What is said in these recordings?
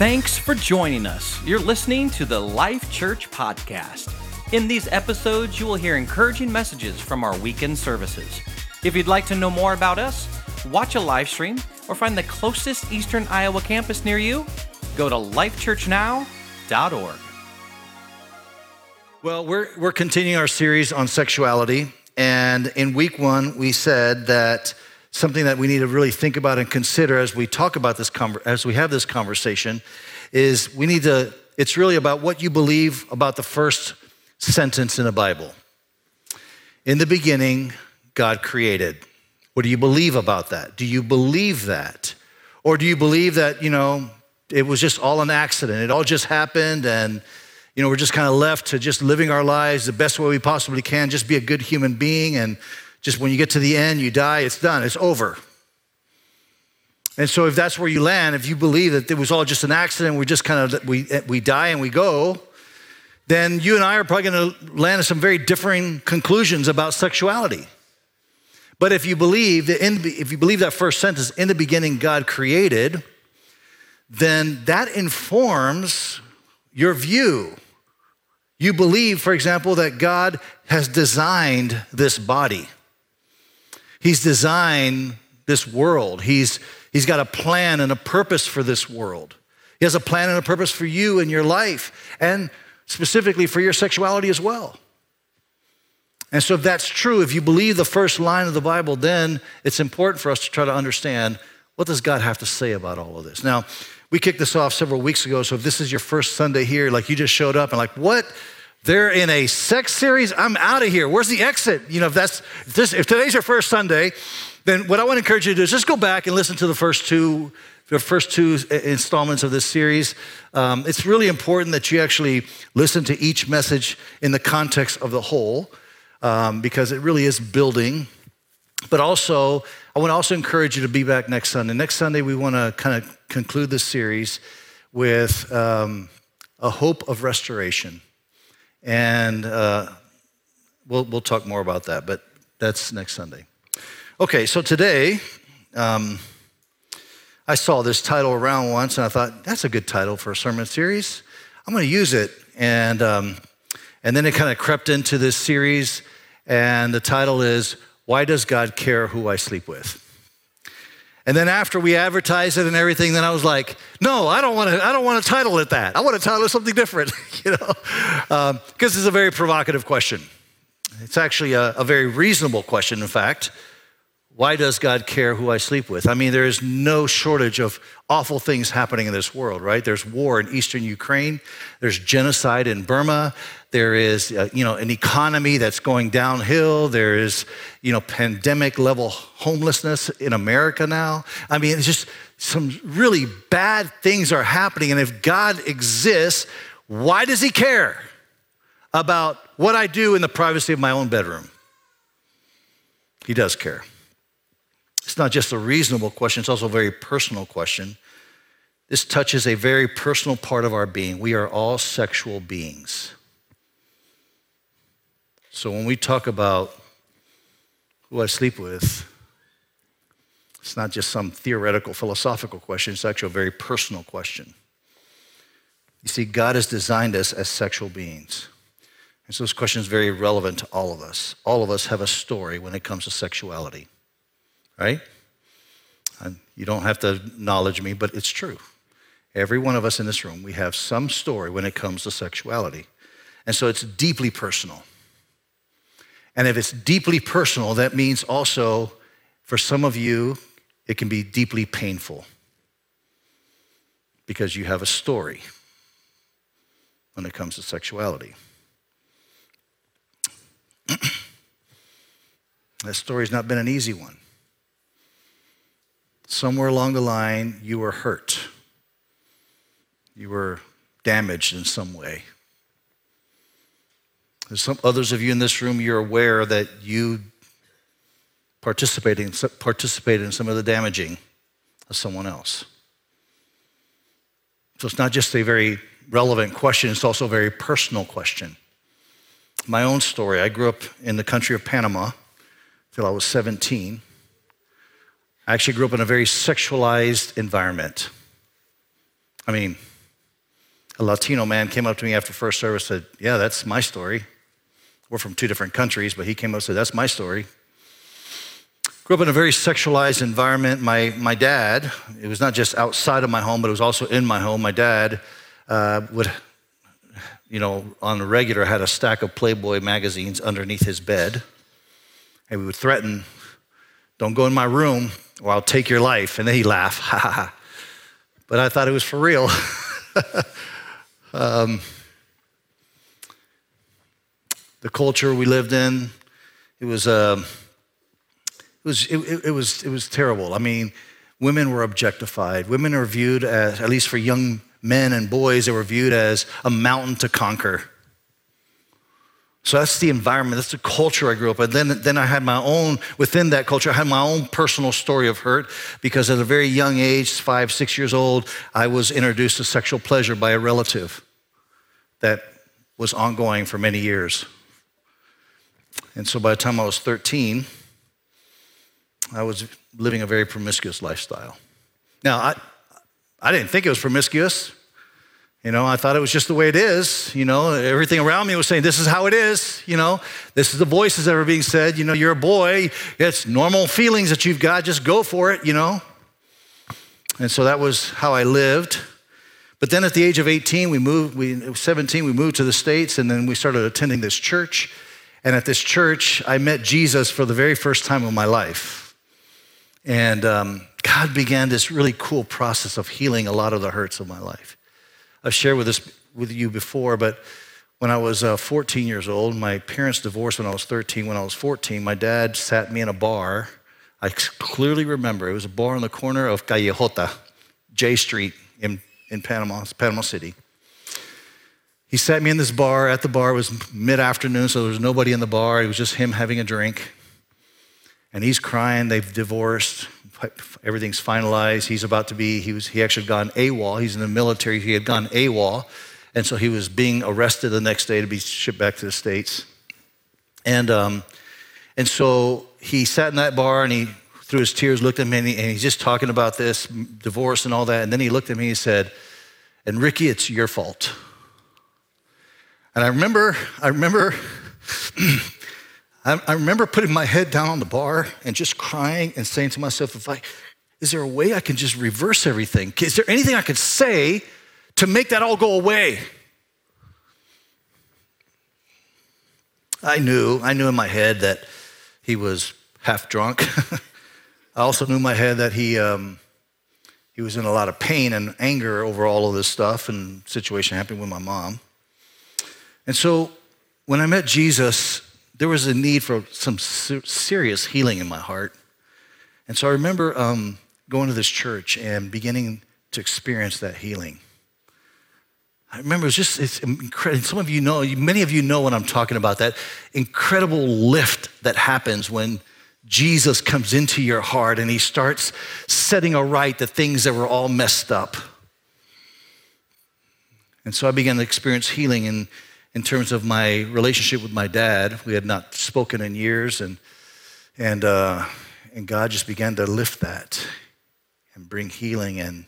Thanks for joining us. You're listening to the Life Church Podcast. In these episodes, you will hear encouraging messages from our weekend services. If you'd like to know more about us, watch a live stream, or find the closest Eastern Iowa campus near you, go to lifechurchnow.org. Well, we're, we're continuing our series on sexuality. And in week one, we said that something that we need to really think about and consider as we talk about this, as we have this conversation, is we need to, it's really about what you believe about the first sentence in the Bible. In the beginning, God created. What do you believe about that? Do you believe that? Or do you believe that, you know, it was just all an accident? It all just happened and you know, we're just kind of left to just living our lives the best way we possibly can, just be a good human being. And just when you get to the end, you die, it's done, it's over. And so, if that's where you land, if you believe that it was all just an accident, we just kind of we, we die and we go, then you and I are probably going to land in some very differing conclusions about sexuality. But if you believe that in, if you believe that first sentence, in the beginning God created, then that informs your view. You believe, for example, that God has designed this body. He's designed this world. He's, he's got a plan and a purpose for this world. He has a plan and a purpose for you and your life, and specifically for your sexuality as well. And so, if that's true, if you believe the first line of the Bible, then it's important for us to try to understand what does God have to say about all of this. Now, we kicked this off several weeks ago, so if this is your first Sunday here, like you just showed up and like, what? They're in a sex series? I'm out of here. Where's the exit? You know, if that's if, this, if today's your first Sunday, then what I want to encourage you to do is just go back and listen to the first two the first two installments of this series. Um, it's really important that you actually listen to each message in the context of the whole, um, because it really is building. But also, I want to also encourage you to be back next Sunday. Next Sunday, we want to kind of conclude this series with um, a hope of restoration. And uh, we'll, we'll talk more about that, but that's next Sunday. Okay, so today, um, I saw this title around once and I thought, that's a good title for a sermon series. I'm going to use it. And, um, and then it kind of crept into this series, and the title is why does God care who I sleep with? And then after we advertised it and everything, then I was like, no, I don't want to. I don't want to title it that. I want to title it something different, you know, because um, it's a very provocative question. It's actually a, a very reasonable question, in fact. Why does God care who I sleep with? I mean, there is no shortage of awful things happening in this world, right? There's war in eastern Ukraine, there's genocide in Burma, there is, uh, you know, an economy that's going downhill, there is, you know, pandemic level homelessness in America now. I mean, it's just some really bad things are happening. And if God exists, why does he care about what I do in the privacy of my own bedroom? He does care. It's not just a reasonable question, it's also a very personal question. This touches a very personal part of our being. We are all sexual beings. So when we talk about who I sleep with, it's not just some theoretical philosophical question, it's actually a very personal question. You see, God has designed us as sexual beings. And so this question is very relevant to all of us. All of us have a story when it comes to sexuality right? And you don't have to acknowledge me, but it's true. Every one of us in this room, we have some story when it comes to sexuality. And so it's deeply personal. And if it's deeply personal, that means also for some of you, it can be deeply painful because you have a story when it comes to sexuality. that story's not been an easy one somewhere along the line, you were hurt. You were damaged in some way. There's some others of you in this room, you're aware that you participated in, participated in some of the damaging of someone else. So it's not just a very relevant question, it's also a very personal question. My own story I grew up in the country of Panama till I was 17. I actually grew up in a very sexualized environment. I mean, a Latino man came up to me after first service and said, Yeah, that's my story. We're from two different countries, but he came up and said, That's my story. Grew up in a very sexualized environment. My, my dad, it was not just outside of my home, but it was also in my home. My dad uh, would, you know, on the regular, had a stack of Playboy magazines underneath his bed. And we would threaten, Don't go in my room or I'll take your life. And then he'd laugh, ha ha ha. But I thought it was for real. um, the culture we lived in, it was, uh, it, was, it, it, was, it was terrible. I mean, women were objectified. Women are viewed as, at least for young men and boys, they were viewed as a mountain to conquer. So that's the environment, that's the culture I grew up in. Then, then I had my own, within that culture, I had my own personal story of hurt because at a very young age, five, six years old, I was introduced to sexual pleasure by a relative that was ongoing for many years. And so by the time I was 13, I was living a very promiscuous lifestyle. Now, I, I didn't think it was promiscuous. You know, I thought it was just the way it is. You know, everything around me was saying, this is how it is. You know, this is the voices that were being said. You know, you're a boy. It's normal feelings that you've got. Just go for it, you know. And so that was how I lived. But then at the age of 18, we moved, we, 17, we moved to the States, and then we started attending this church. And at this church, I met Jesus for the very first time in my life. And um, God began this really cool process of healing a lot of the hurts of my life. I've shared with this with you before, but when I was uh, 14 years old, my parents divorced when I was 13. When I was 14, my dad sat me in a bar. I clearly remember it was a bar on the corner of Calle Jota, J Street in, in Panama, Panama City. He sat me in this bar. At the bar, it was mid afternoon, so there was nobody in the bar. It was just him having a drink. And he's crying. They've divorced everything's finalized. He's about to be, he, was, he actually had gone AWOL. He's in the military. He had gone AWOL. And so he was being arrested the next day to be shipped back to the States. And, um, and so he sat in that bar and he, through his tears, looked at me and, he, and he's just talking about this divorce and all that. And then he looked at me and he said, And Ricky, it's your fault. And I remember, I remember I, remember putting my head down on the bar and just crying and saying to myself, if I, is there a way I can just reverse everything? Is there anything I could say to make that all go away? I knew, I knew in my head that he was half drunk. I also knew in my head that he, um, he was in a lot of pain and anger over all of this stuff and situation happening with my mom. And so when I met Jesus, there was a need for some serious healing in my heart. And so I remember um, going to this church and beginning to experience that healing. I remember it was just, it's incredible. Some of you know, many of you know what I'm talking about, that incredible lift that happens when Jesus comes into your heart and he starts setting aright the things that were all messed up. And so I began to experience healing and in terms of my relationship with my dad. We had not spoken in years, and, and, uh, and God just began to lift that and bring healing and,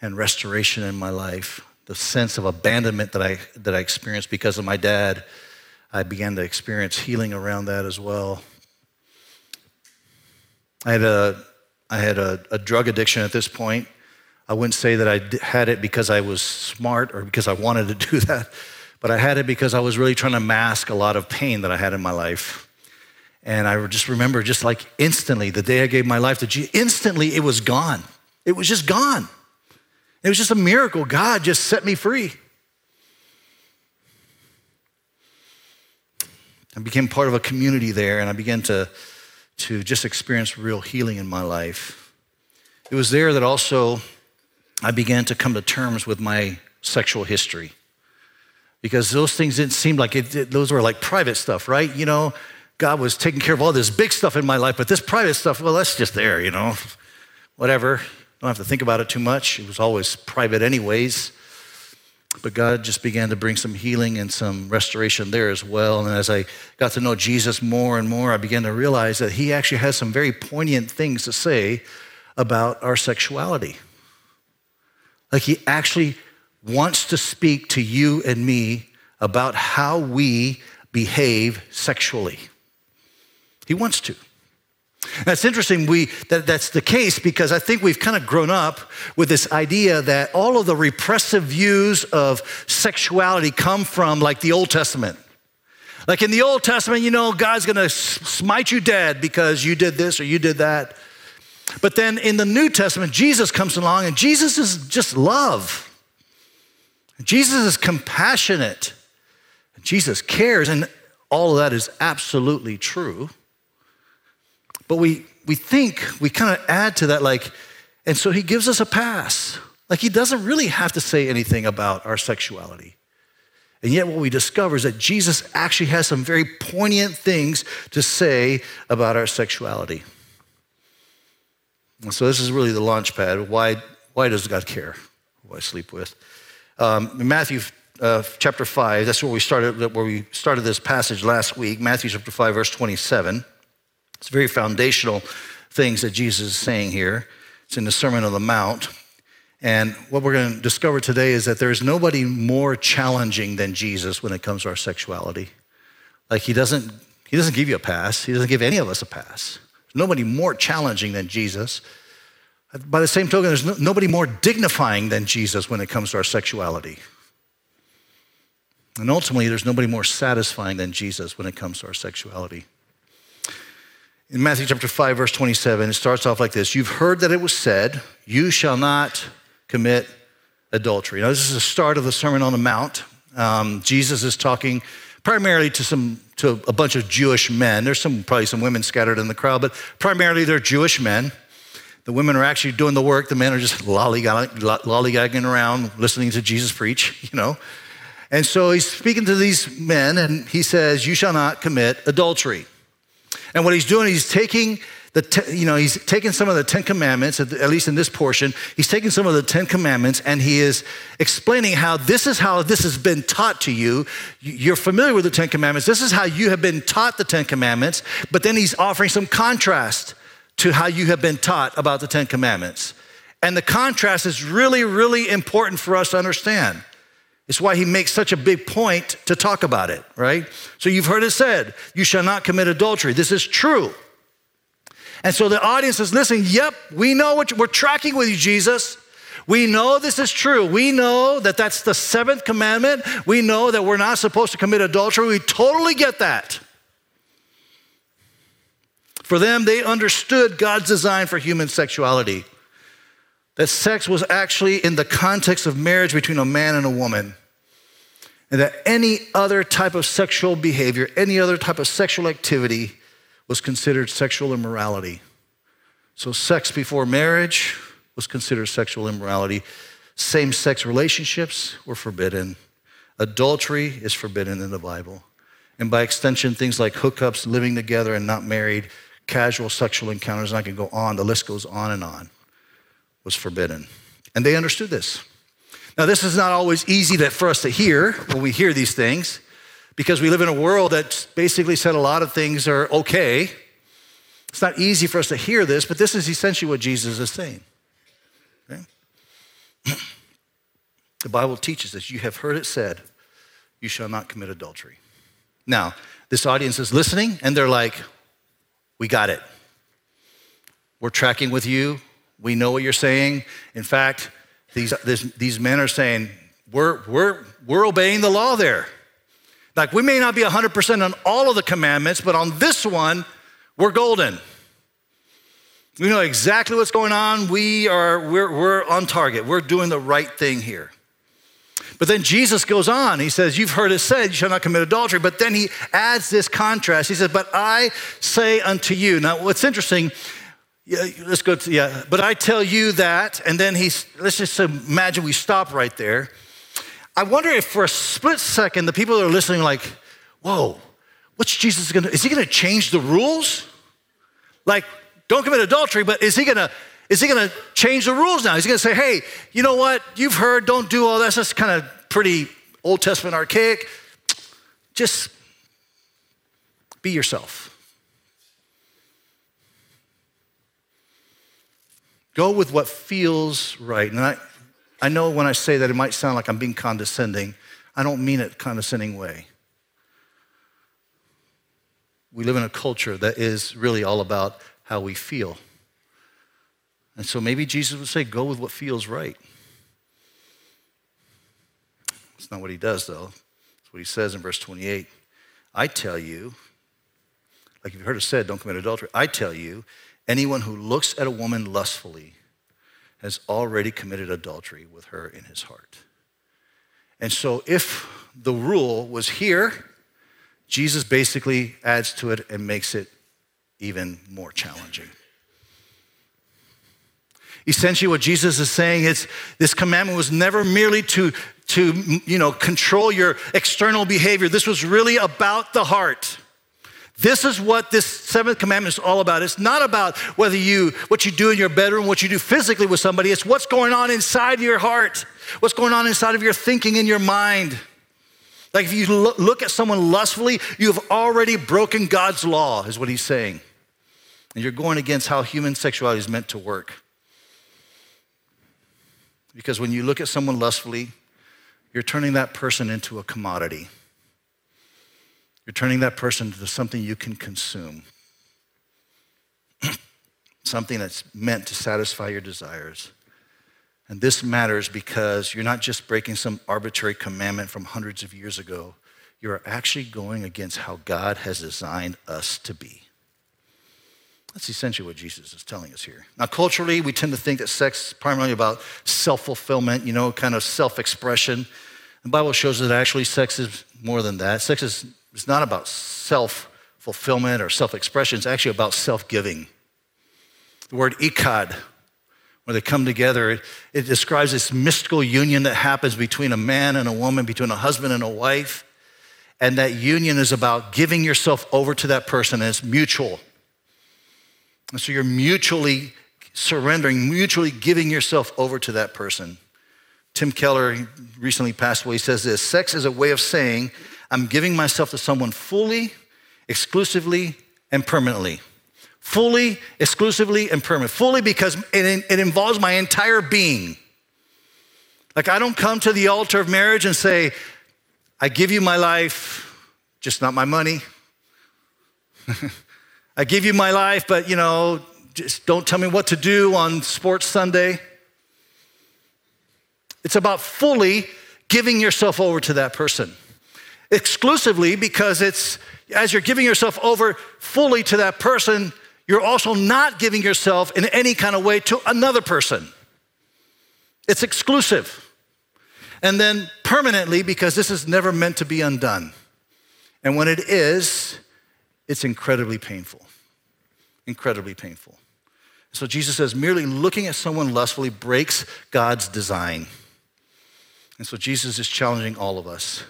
and restoration in my life. The sense of abandonment that I, that I experienced because of my dad, I began to experience healing around that as well. I had a, I had a, a drug addiction at this point. I wouldn't say that I had it because I was smart or because I wanted to do that but I had it because I was really trying to mask a lot of pain that I had in my life. And I just remember, just like instantly, the day I gave my life to Jesus, instantly it was gone. It was just gone. It was just a miracle. God just set me free. I became part of a community there, and I began to, to just experience real healing in my life. It was there that also I began to come to terms with my sexual history because those things didn't seem like it, it, those were like private stuff, right? You know, God was taking care of all this big stuff in my life, but this private stuff, well, that's just there, you know, whatever. Don't have to think about it too much. It was always private, anyways. But God just began to bring some healing and some restoration there as well. And as I got to know Jesus more and more, I began to realize that He actually has some very poignant things to say about our sexuality. Like He actually wants to speak to you and me about how we behave sexually. He wants to. That's interesting we, that that's the case because I think we've kind of grown up with this idea that all of the repressive views of sexuality come from like the Old Testament. Like in the Old Testament, you know, God's gonna smite you dead because you did this or you did that. But then in the New Testament, Jesus comes along and Jesus is just love. Jesus is compassionate. Jesus cares, and all of that is absolutely true. But we, we think, we kind of add to that, like, and so he gives us a pass. Like, he doesn't really have to say anything about our sexuality. And yet, what we discover is that Jesus actually has some very poignant things to say about our sexuality. So, this is really the launch pad. Why, why does God care who I sleep with? Um, Matthew uh, chapter 5, that's where we started, where we started this passage last week, Matthew chapter 5, verse 27. It's very foundational things that Jesus is saying here. It's in the Sermon on the Mount. And what we're going to discover today is that there's nobody more challenging than Jesus when it comes to our sexuality. Like he doesn't, he doesn't give you a pass. He doesn't give any of us a pass. There's nobody more challenging than Jesus. By the same token, there's no, nobody more dignifying than Jesus when it comes to our sexuality. And ultimately, there's nobody more satisfying than Jesus when it comes to our sexuality. In Matthew chapter 5, verse 27, it starts off like this You've heard that it was said, You shall not commit adultery. Now, this is the start of the Sermon on the Mount. Um, Jesus is talking primarily to some to a bunch of Jewish men. There's some probably some women scattered in the crowd, but primarily they're Jewish men. The women are actually doing the work. The men are just lollygagging around, listening to Jesus preach, you know. And so he's speaking to these men, and he says, "You shall not commit adultery." And what he's doing, he's taking the, you know, he's taking some of the Ten Commandments, at least in this portion, he's taking some of the Ten Commandments and he is explaining how this is how this has been taught to you. You're familiar with the Ten Commandments. This is how you have been taught the Ten Commandments, but then he's offering some contrast to how you have been taught about the Ten Commandments. And the contrast is really, really important for us to understand. It's why he makes such a big point to talk about it, right? So you've heard it said, you shall not commit adultery. This is true. And so the audience is listening. Yep, we know what we're tracking with you, Jesus. We know this is true. We know that that's the seventh commandment. We know that we're not supposed to commit adultery. We totally get that. For them, they understood God's design for human sexuality. That sex was actually in the context of marriage between a man and a woman and that any other type of sexual behavior, any other type of sexual activity was considered sexual immorality. So, sex before marriage was considered sexual immorality. Same sex relationships were forbidden. Adultery is forbidden in the Bible. And by extension, things like hookups, living together and not married, casual sexual encounters, and I can go on, the list goes on and on, was forbidden. And they understood this. Now, this is not always easy to, for us to hear when we hear these things because we live in a world that's basically said a lot of things are okay. It's not easy for us to hear this, but this is essentially what Jesus is saying. Okay? The Bible teaches us you have heard it said, you shall not commit adultery. Now, this audience is listening and they're like, we got it. We're tracking with you. We know what you're saying. In fact, these, this, these men are saying, we're, we're, we're obeying the law there. Like, we may not be 100% on all of the commandments, but on this one, we're golden. We know exactly what's going on. We are, we're, we're on target. We're doing the right thing here. But then Jesus goes on. He says, You've heard it said, you shall not commit adultery. But then he adds this contrast. He says, But I say unto you. Now, what's interesting, yeah, let's go to, yeah. But I tell you that, and then he's, let's just imagine we stop right there. I wonder if for a split second, the people that are listening, like, whoa, what's Jesus gonna, is he gonna change the rules? Like, don't commit adultery, but is he gonna, is he gonna change the rules now? Is he gonna say, hey, you know what, you've heard, don't do all that, that's kind of pretty Old Testament archaic. Just be yourself. Go with what feels right. And I, I know when I say that it might sound like I'm being condescending. I don't mean it condescending way. We live in a culture that is really all about how we feel. And so maybe Jesus would say, go with what feels right. That's not what he does, though. That's what he says in verse 28. I tell you, like you've heard it said, don't commit adultery. I tell you, anyone who looks at a woman lustfully has already committed adultery with her in his heart. And so if the rule was here, Jesus basically adds to it and makes it even more challenging. Essentially, what Jesus is saying is this commandment was never merely to, to you know, control your external behavior. This was really about the heart. This is what this seventh commandment is all about. It's not about whether you, what you do in your bedroom, what you do physically with somebody. It's what's going on inside your heart, what's going on inside of your thinking in your mind. Like if you look at someone lustfully, you've already broken God's law, is what he's saying. And you're going against how human sexuality is meant to work. Because when you look at someone lustfully, you're turning that person into a commodity. You're turning that person into something you can consume, something that's meant to satisfy your desires. And this matters because you're not just breaking some arbitrary commandment from hundreds of years ago, you're actually going against how God has designed us to be. That's essentially what Jesus is telling us here. Now, culturally, we tend to think that sex is primarily about self fulfillment, you know, kind of self expression. The Bible shows that actually sex is more than that. Sex is it's not about self fulfillment or self expression, it's actually about self giving. The word echad, where they come together, it, it, describes this mystical union that happens between a man and a woman, between a husband and a wife. And that union is about giving yourself over to that person, and it's mutual. And so you're mutually surrendering, mutually giving yourself over to that person. Tim Keller recently passed away. He says this Sex is a way of saying, I'm giving myself to someone fully, exclusively, and permanently. Fully, exclusively, and permanently. Fully because it, it involves my entire being. Like, I don't come to the altar of marriage and say, I give you my life, just not my money. I give you my life, but you know, just don't tell me what to do on Sports Sunday. It's about fully giving yourself over to that person. Exclusively because it's as you're giving yourself over fully to that person, you're also not giving yourself in any kind of way to another person. It's exclusive. And then permanently because this is never meant to be undone. And when it is, it's incredibly painful. Incredibly painful. So Jesus says merely looking at someone lustfully breaks God's design. And so Jesus is challenging all of us.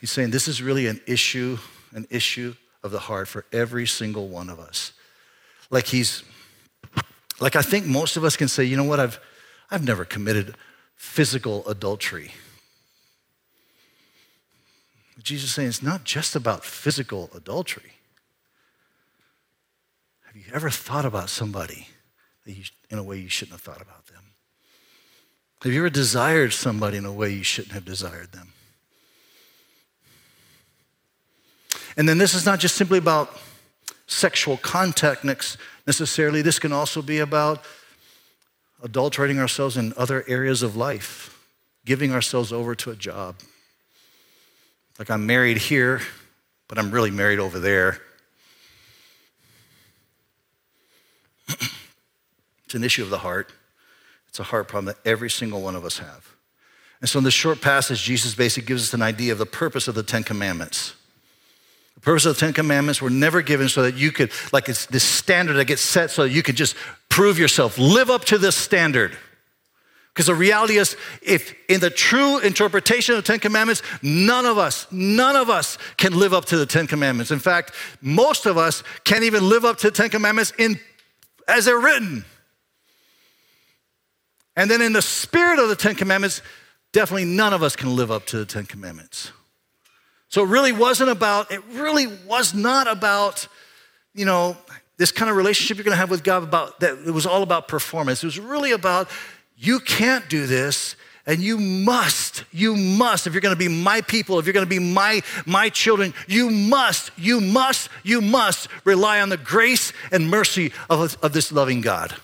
He's saying this is really an issue, an issue of the heart for every single one of us. Like he's, like I think most of us can say, you know what, I've, I've never committed physical adultery. Jesus is saying it's not just about physical adultery. Have you ever thought about somebody you, in a way you shouldn't have thought about them? Have you ever desired somebody in a way you shouldn't have desired them? And then this is not just simply about sexual contact necessarily, this can also be about adulterating ourselves in other areas of life, giving ourselves over to a job like I'm married here, but I'm really married over there. it's an issue of the heart. It's a heart problem that every single one of us have. And so in this short passage, Jesus basically gives us an idea of the purpose of the Ten Commandments. The purpose of the Ten Commandments were never given so that you could, like it's this standard that gets set so that you could just prove yourself, live up to this standard. Because the reality is, if in the true interpretation of the Ten Commandments, none of us, none of us can live up to the Ten Commandments. In fact, most of us can't even live up to the Ten Commandments in, as they're written. And then in the spirit of the Ten Commandments, definitely none of us can live up to the Ten Commandments. So it really wasn't about, it really was not about, you know, this kind of relationship you're going to have with God about that it was all about performance. It was really about You can't do this. And you must, you must, if you're gonna be my people, if you're gonna be my, my children, you must, you must, you must rely on the grace and mercy of, of this loving God.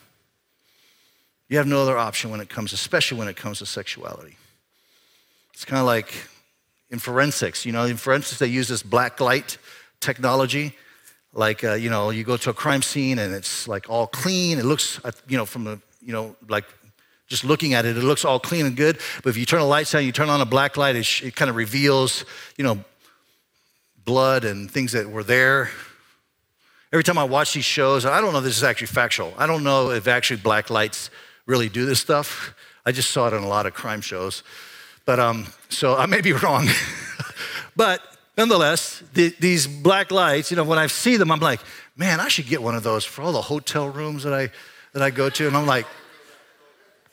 You have no other option when it comes, especially when it comes to sexuality. It's kind of like in forensics, you know, in forensics, they use this black light technology. Like, uh, you know, you go to a crime scene and it's like all clean. It looks, you know, from the, you know, like just looking at it, it looks all clean and good. But if you turn the lights on, you turn on a black light, it, sh- it kind of reveals, you know, blood and things that were there. Every time I watch these shows, I don't know if this is actually factual. I don't know if actually black lights really do this stuff. I just saw it on a lot of crime shows. But um, so I may be wrong. but nonetheless, the, these black lights, you know, when I see them, I'm like, man, I should get one of those for all the hotel rooms that I that I go to. And I'm like,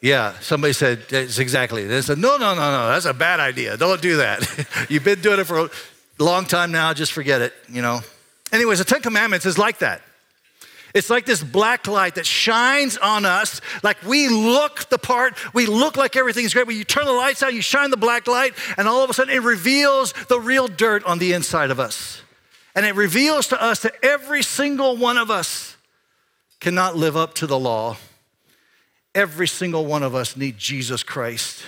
yeah, somebody said, it's exactly. They said, no, no, no, no, that's a bad idea. Don't do that. You've been doing it for a long time now, just forget it, you know. Anyways, the Ten Commandments is like that. It's like this black light that shines on us, like we look the part, we look like everything's great. But you turn the lights out, you shine the black light, and all of a sudden it reveals the real dirt on the inside of us. And it reveals to us that every single one of us cannot live up to the law Every single one of us need Jesus Christ.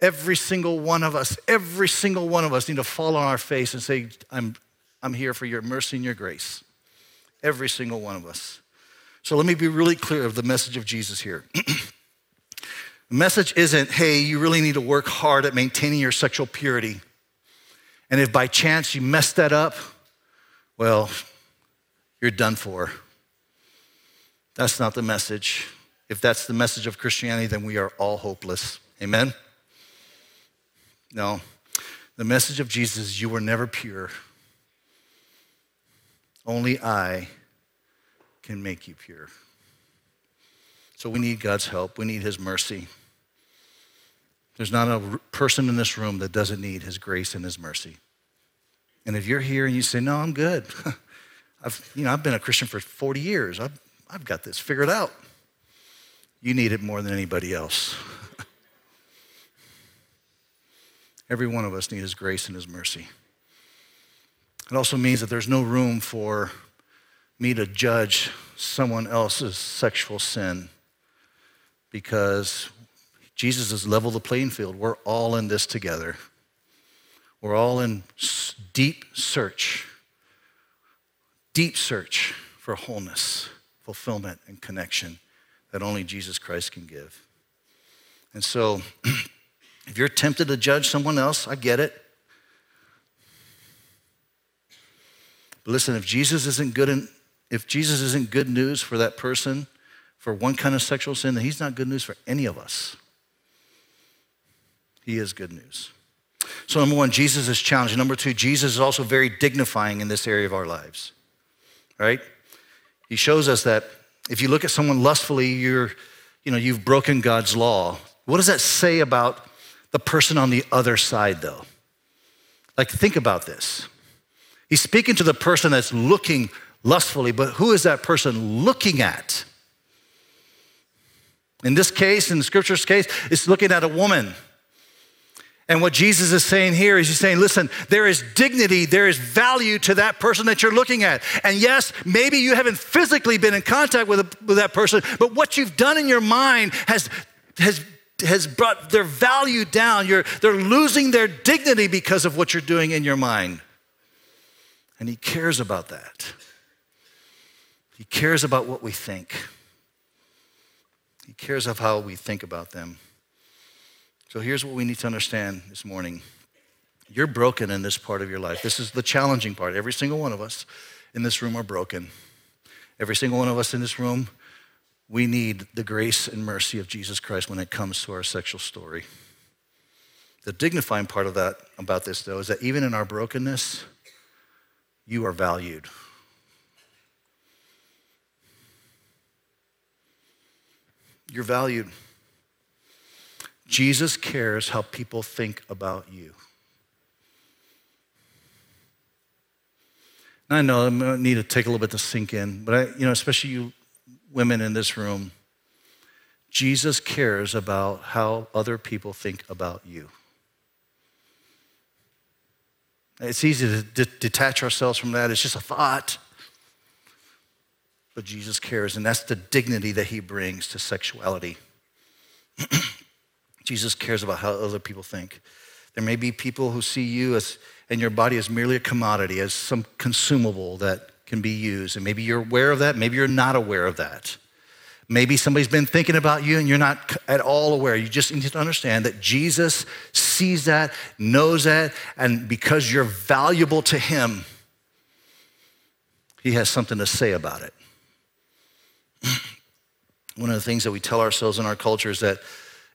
Every single one of us, every single one of us need to fall on our face and say, I'm, I'm here for your mercy and your grace. Every single one of us. So let me be really clear of the message of Jesus here. the message isn't, hey, you really need to work hard at maintaining your sexual purity. And if by chance you mess that up, well, you're done for. That's not the message. If that's the message of Christianity, then we are all hopeless. Amen? No. The message of Jesus is you were never pure. Only I can make you pure. So we need God's help. We need His mercy. There's not a person in this room that doesn't need His grace and His mercy. And if you're here and you say, No, I'm good, I've, you know, I've been a Christian for 40 years, I've, I've got this figured out. You need it more than anybody else. Every one of us needs His grace and His mercy. It also means that there's no room for me to judge someone else's sexual sin because Jesus has leveled the playing field. We're all in this together. We're all in deep search, deep search for wholeness, fulfillment, and connection that only Jesus Christ can give. And so, if you're tempted to judge someone else, I get it. But listen, if Jesus isn't good in, if Jesus isn't good news for that person for one kind of sexual sin, then he's not good news for any of us. He is good news. So, number one, Jesus is challenging. Number two, Jesus is also very dignifying in this area of our lives, right? He shows us that if you look at someone lustfully, you're, you know, you've broken God's law. What does that say about the person on the other side, though? Like, think about this. He's speaking to the person that's looking lustfully, but who is that person looking at? In this case, in the scripture's case, it's looking at a woman. And what Jesus is saying here is he's saying, listen, there is dignity, there is value to that person that you're looking at. And yes, maybe you haven't physically been in contact with, a, with that person, but what you've done in your mind has, has, has brought their value down. You're, they're losing their dignity because of what you're doing in your mind. And he cares about that. He cares about what we think. He cares of how we think about them. So here's what we need to understand this morning. You're broken in this part of your life. This is the challenging part. Every single one of us in this room are broken. Every single one of us in this room, we need the grace and mercy of Jesus Christ when it comes to our sexual story. The dignifying part of that about this though is that even in our brokenness, you are valued. You're valued. Jesus cares how people think about you. I know I need to take a little bit to sink in, but I, you know, especially you women in this room, Jesus cares about how other people think about you. It's easy to d- detach ourselves from that. It's just a thought. But Jesus cares, and that's the dignity that he brings to sexuality. Jesus cares about how other people think. There may be people who see you as, and your body as merely a commodity, as some consumable that can be used. And maybe you're aware of that, maybe you're not aware of that. Maybe somebody's been thinking about you and you're not at all aware. You just need to understand that Jesus sees that, knows that, and because you're valuable to him, he has something to say about it. One of the things that we tell ourselves in our culture is that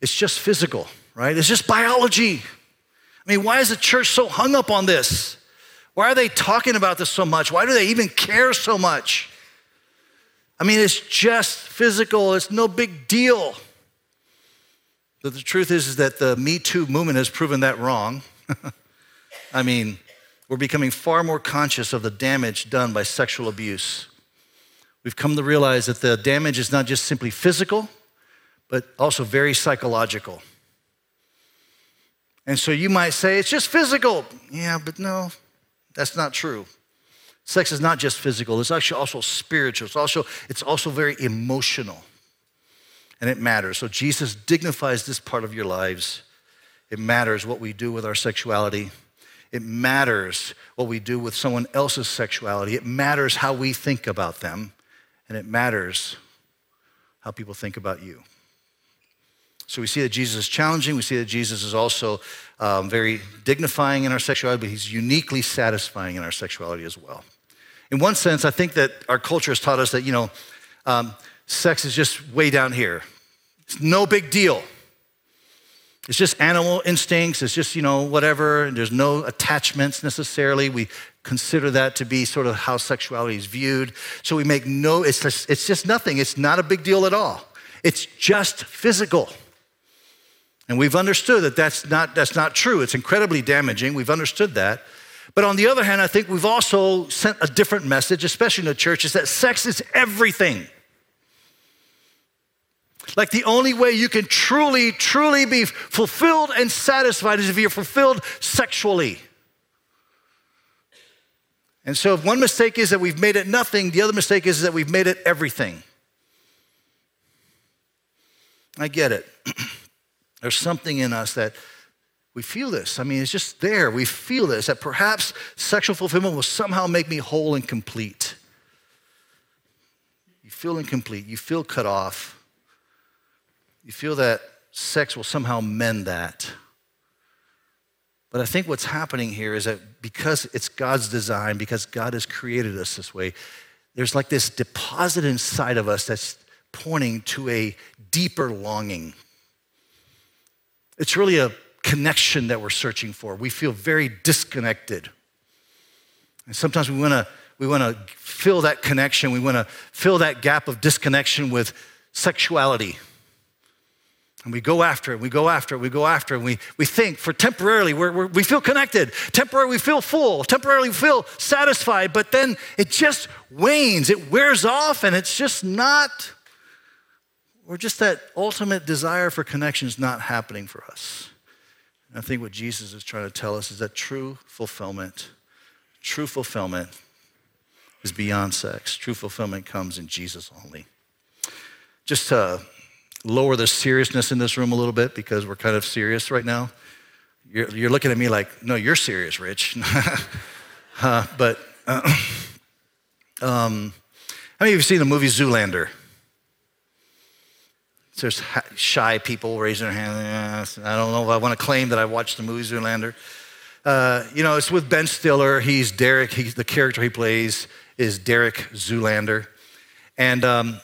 it's just physical, right? It's just biology. I mean, why is the church so hung up on this? Why are they talking about this so much? Why do they even care so much? I mean, it's just physical, it's no big deal. But the truth is, is that the Me Too movement has proven that wrong. I mean, we're becoming far more conscious of the damage done by sexual abuse. We've come to realize that the damage is not just simply physical, but also very psychological. And so you might say, it's just physical. Yeah, but no, that's not true. Sex is not just physical, it's actually also spiritual. It's also, it's also very emotional. And it matters. So Jesus dignifies this part of your lives. It matters what we do with our sexuality. It matters what we do with someone else's sexuality. It matters how we think about them. And it matters how people think about you. So we see that Jesus is challenging. We see that Jesus is also um, very dignifying in our sexuality, but he's uniquely satisfying in our sexuality as well. In one sense, I think that our culture has taught us that, you know, um, sex is just way down here. It's no big deal. It's just animal instincts. It's just, you know, whatever. And there's no attachments necessarily. We consider that to be sort of how sexuality is viewed. So we make no, it's just, it's just nothing. It's not a big deal at all. It's just physical. And we've understood that that's not, that's not true. It's incredibly damaging. We've understood that. But on the other hand, I think we've also sent a different message, especially in the church, is that sex is everything. Like the only way you can truly, truly be fulfilled and satisfied is if you're fulfilled sexually. And so, if one mistake is that we've made it nothing, the other mistake is that we've made it everything. I get it. There's something in us that we feel this. I mean, it's just there. We feel this that perhaps sexual fulfillment will somehow make me whole and complete. You feel incomplete. You feel cut off. You feel that sex will somehow mend that. But I think what's happening here is that because it's God's design, because God has created us this way, there's like this deposit inside of us that's pointing to a deeper longing. It's really a connection that we're searching for. We feel very disconnected. And sometimes we want to we want to fill that connection. We want to fill that gap of disconnection with sexuality. And we go after it, we go after it, we go after it. And we, we think for temporarily, we're, we're, we feel connected. Temporarily, we feel full. Temporarily, we feel satisfied. But then it just wanes, it wears off, and it's just not, or just that ultimate desire for connection is not happening for us. I think what Jesus is trying to tell us is that true fulfillment, true fulfillment is beyond sex. True fulfillment comes in Jesus only. Just to lower the seriousness in this room a little bit because we're kind of serious right now. You're, you're looking at me like, no, you're serious, Rich. uh, but uh, um, how many of you seen the movie Zoolander? There's shy people raising their hands. I don't know if I want to claim that I watched the movie Zoolander. Uh, you know, it's with Ben Stiller. He's Derek. He's the character he plays is Derek Zoolander, and um,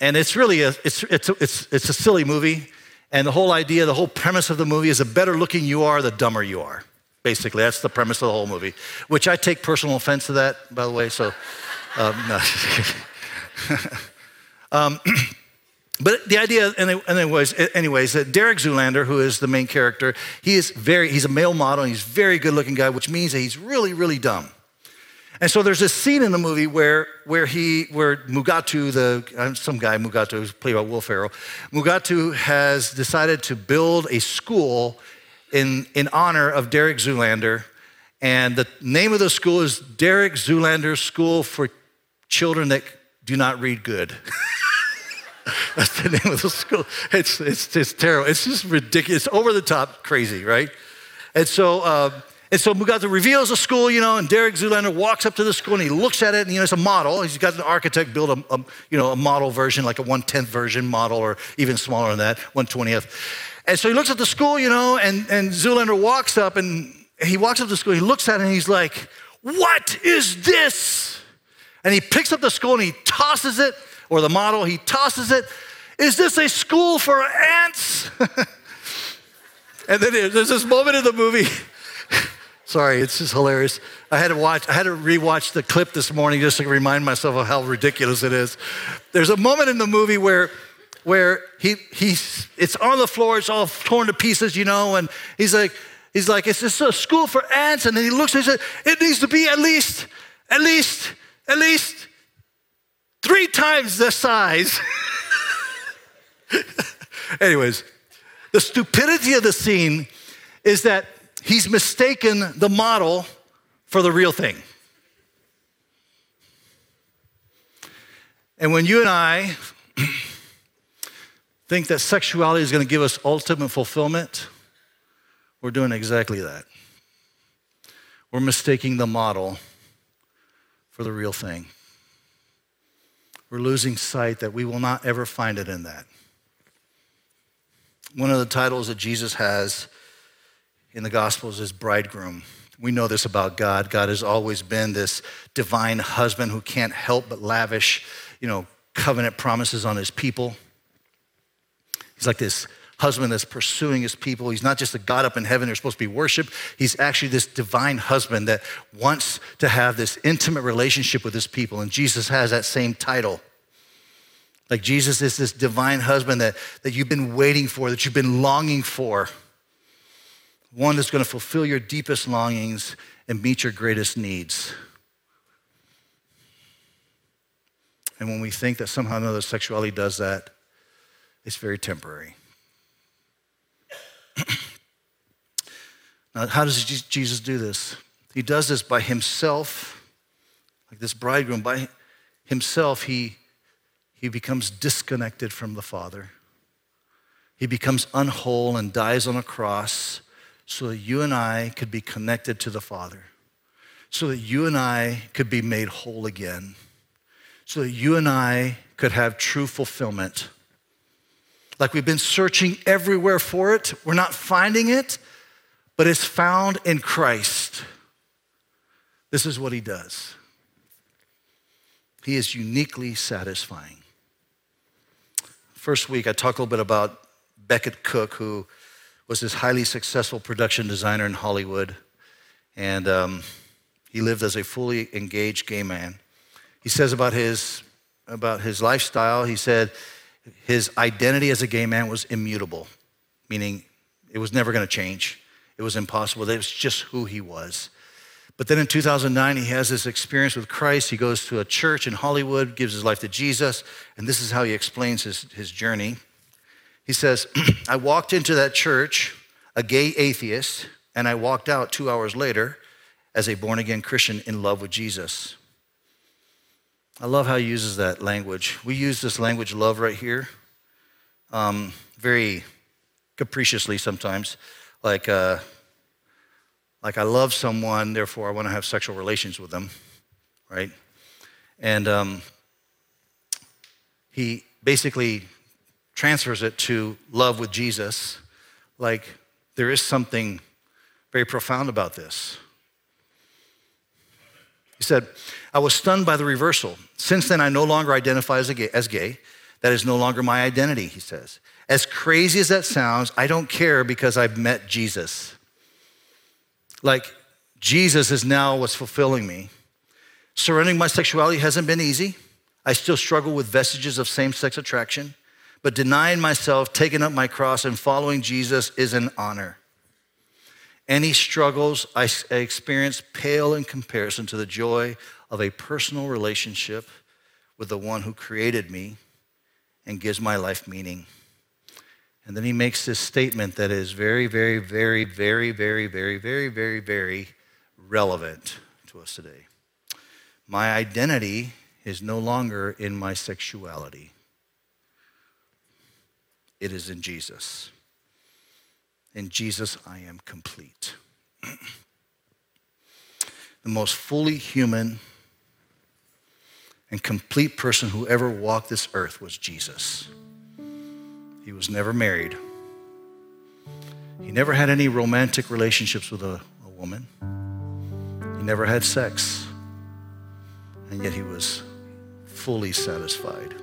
and it's really a it's it's it's it's a silly movie. And the whole idea, the whole premise of the movie is the better looking you are, the dumber you are. Basically, that's the premise of the whole movie. Which I take personal offense to that, by the way. So, um, um, But the idea, anyways, anyways, that Derek Zoolander, who is the main character, he is very, he's a male model, and he's a very good looking guy, which means that he's really, really dumb. And so there's this scene in the movie where, where he, where Mugatu, the, uh, some guy, Mugatu, who's played by Will Ferrell, Mugatu has decided to build a school in, in honor of Derek Zoolander. And the name of the school is Derek Zoolander School for Children That Do Not Read Good. That's the name of the school. It's, it's just terrible. It's just ridiculous. It's over the top crazy, right? And so, uh, and so Mugatu reveals the school, you know, and Derek Zoolander walks up to the school and he looks at it, and you know, it's a model. He's got an architect build a, a you know, a model version, like a 110th version model, or even smaller than that, 120th. And so he looks at the school, you know, and, and Zoolander walks up and he walks up to the school, he looks at it and he's like, What is this? And he picks up the school and he tosses it, or the model, he tosses it. Is this a school for ants? and then there's this moment in the movie. Sorry, it's just hilarious. I had to watch, I had to rewatch the clip this morning just to remind myself of how ridiculous it is. There's a moment in the movie where where he he's it's on the floor, it's all torn to pieces, you know, and he's like, he's like, it's just a school for ants, and then he looks and he says, it needs to be at least, at least, at least three times the size. Anyways, the stupidity of the scene is that he's mistaken the model for the real thing. And when you and I think that sexuality is going to give us ultimate fulfillment, we're doing exactly that. We're mistaking the model for the real thing. We're losing sight that we will not ever find it in that. One of the titles that Jesus has in the Gospels is bridegroom. We know this about God. God has always been this divine husband who can't help but lavish, you know, covenant promises on his people. He's like this husband that's pursuing his people. He's not just a God up in heaven they're supposed to be worshiped. He's actually this divine husband that wants to have this intimate relationship with his people. And Jesus has that same title. Like Jesus is this divine husband that, that you've been waiting for, that you've been longing for. One that's going to fulfill your deepest longings and meet your greatest needs. And when we think that somehow another sexuality does that, it's very temporary. Now, how does Jesus do this? He does this by himself, like this bridegroom, by himself, he, he becomes disconnected from the Father. He becomes unwhole and dies on a cross so that you and I could be connected to the Father, so that you and I could be made whole again, so that you and I could have true fulfillment like we've been searching everywhere for it. We're not finding it, but it's found in Christ. This is what he does. He is uniquely satisfying. First week, I talked a little bit about Becket Cook, who was this highly successful production designer in Hollywood. And um, he lived as a fully engaged gay man. He says about his, about his lifestyle, he said, his identity as a gay man was immutable, meaning it was never going to change. It was impossible. It was just who he was. But then in 2009, he has this experience with Christ. He goes to a church in Hollywood, gives his life to Jesus, and this is how he explains his, his journey. He says, I walked into that church, a gay atheist, and I walked out two hours later as a born again Christian in love with Jesus. I love how he uses that language. We use this language, love, right here, um, very capriciously sometimes. Like, uh, like I love someone, therefore I want to have sexual relations with them, right? And um, he basically transfers it to love with Jesus. Like, there is something very profound about this. He said, I was stunned by the reversal. Since then, I no longer identify as, gay, as gay. That is no longer my identity, he says. As crazy as that sounds, I don't care because I've met Jesus. Like, Jesus is now what's fulfilling me. Surrendering my sexuality hasn't been easy. I still struggle with vestiges of same sex attraction, but denying myself, taking up my cross, and following Jesus is an honor. Any struggles I experience pale in comparison to the joy of a personal relationship with the one who created me and gives my life meaning. And then he makes this statement that is very, very, very, very, very, very, very, very, very relevant to us today. My identity is no longer in my sexuality, it is in Jesus. In Jesus, I am complete. the most fully human and complete person who ever walked this earth was Jesus. He was never married. He never had any romantic relationships with a, a woman. He never had sex. And yet he was fully satisfied.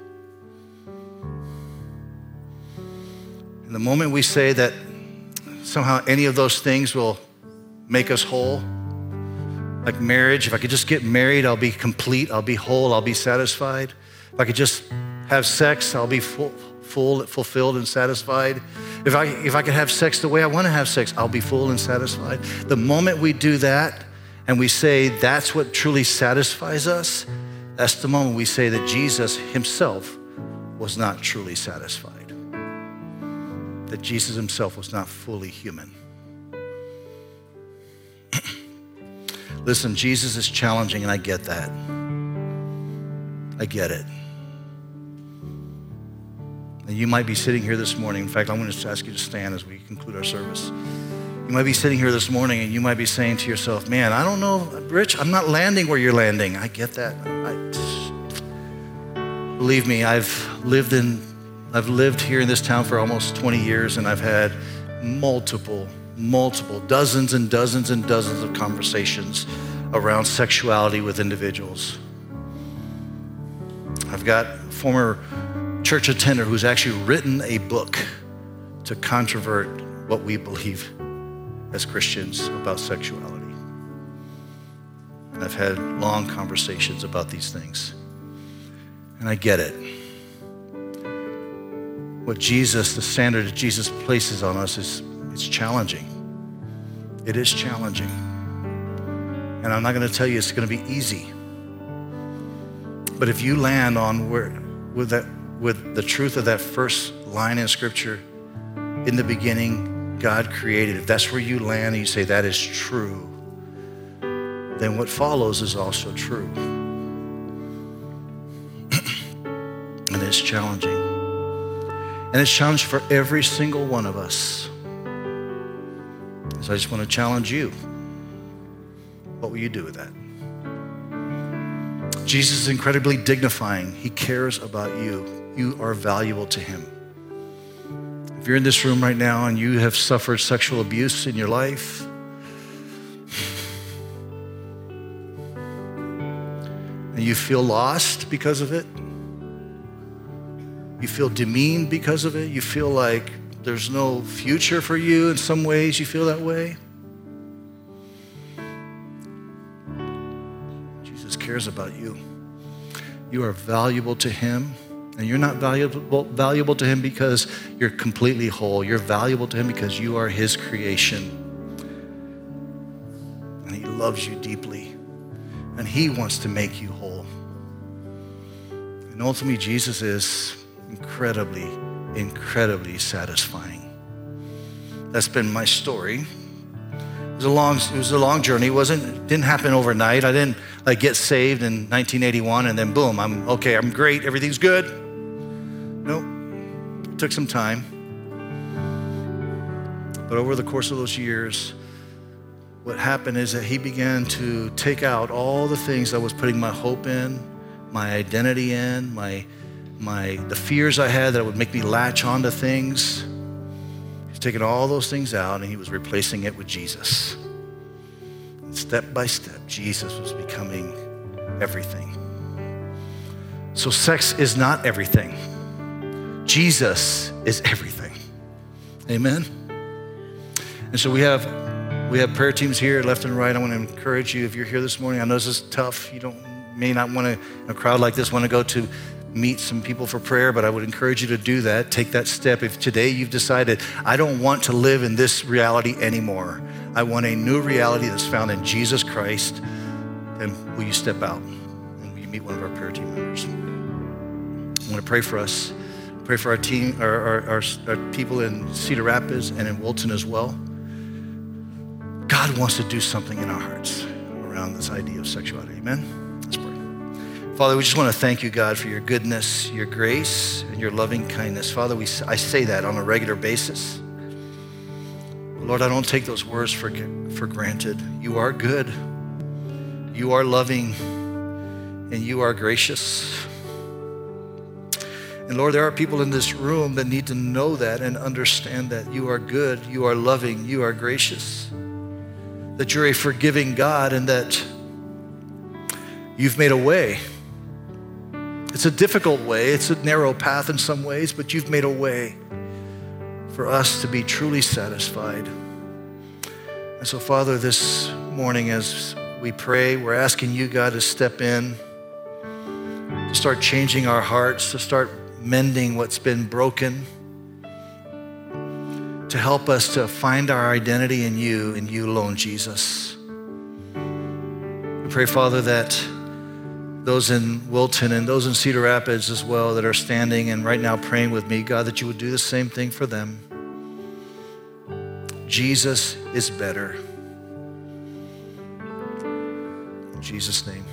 And the moment we say that somehow any of those things will make us whole, like marriage, if I could just get married, I'll be complete, I'll be whole, I'll be satisfied. If I could just have sex, I'll be full, full fulfilled and satisfied. If I, if I could have sex the way I want to have sex, I'll be full and satisfied. The moment we do that and we say that's what truly satisfies us, that's the moment we say that Jesus himself was not truly satisfied, that Jesus himself was not fully human. Listen, Jesus is challenging, and I get that. I get it. And you might be sitting here this morning. In fact, I'm going to ask you to stand as we conclude our service. You might be sitting here this morning and you might be saying to yourself, man, I don't know, Rich, I'm not landing where you're landing. I get that. Believe me, I've lived in I've lived here in this town for almost 20 years and I've had multiple multiple dozens and dozens and dozens of conversations around sexuality with individuals. I've got a former church attender who's actually written a book to controvert what we believe as Christians about sexuality. And I've had long conversations about these things. And I get it. What Jesus, the standard that Jesus places on us is it's challenging. It is challenging. And I'm not going to tell you it's going to be easy. But if you land on where with that with the truth of that first line in scripture, in the beginning, God created. If that's where you land and you say that is true, then what follows is also true. and it's challenging. And it's challenging for every single one of us. So I just want to challenge you. What will you do with that? Jesus is incredibly dignifying. He cares about you. You are valuable to him. If you're in this room right now and you have suffered sexual abuse in your life, and you feel lost because of it, you feel demeaned because of it, you feel like there's no future for you in some ways, you feel that way. Jesus cares about you. You are valuable to Him. And you're not valuable, valuable to Him because you're completely whole. You're valuable to Him because you are His creation. And He loves you deeply. And He wants to make you whole. And ultimately, Jesus is incredibly, incredibly satisfying. That's been my story. It was a long, it was a long journey. It wasn't, didn't happen overnight. I didn't like get saved in 1981 and then boom, I'm okay, I'm great, everything's good. Nope. It took some time. But over the course of those years, what happened is that he began to take out all the things I was putting my hope in, my identity in, my my the fears I had that would make me latch onto things. He's taken all those things out and he was replacing it with Jesus. And step by step, Jesus was becoming everything. So sex is not everything. Jesus is everything. Amen. And so we have we have prayer teams here left and right. I want to encourage you if you're here this morning. I know this is tough. You don't may not want to a crowd like this want to go to meet some people for prayer, but I would encourage you to do that. Take that step. If today you've decided, I don't want to live in this reality anymore, I want a new reality that's found in Jesus Christ. Then will you step out and will you meet one of our prayer team members? I want to pray for us. Pray for our team, our, our, our, our people in Cedar Rapids and in Wilton as well. God wants to do something in our hearts around this idea of sexuality. Amen? Father, we just want to thank you, God, for your goodness, your grace, and your loving kindness. Father, we, I say that on a regular basis. Lord, I don't take those words for, for granted. You are good, you are loving, and you are gracious. And Lord, there are people in this room that need to know that and understand that you are good, you are loving, you are gracious, that you're a forgiving God, and that you've made a way. It's a difficult way, it's a narrow path in some ways, but you've made a way for us to be truly satisfied. And so, Father, this morning as we pray, we're asking you, God, to step in, to start changing our hearts, to start mending what's been broken, to help us to find our identity in you and you alone, Jesus. We pray, Father, that those in Wilton and those in Cedar Rapids as well that are standing and right now praying with me, God, that you would do the same thing for them. Jesus is better. In Jesus' name.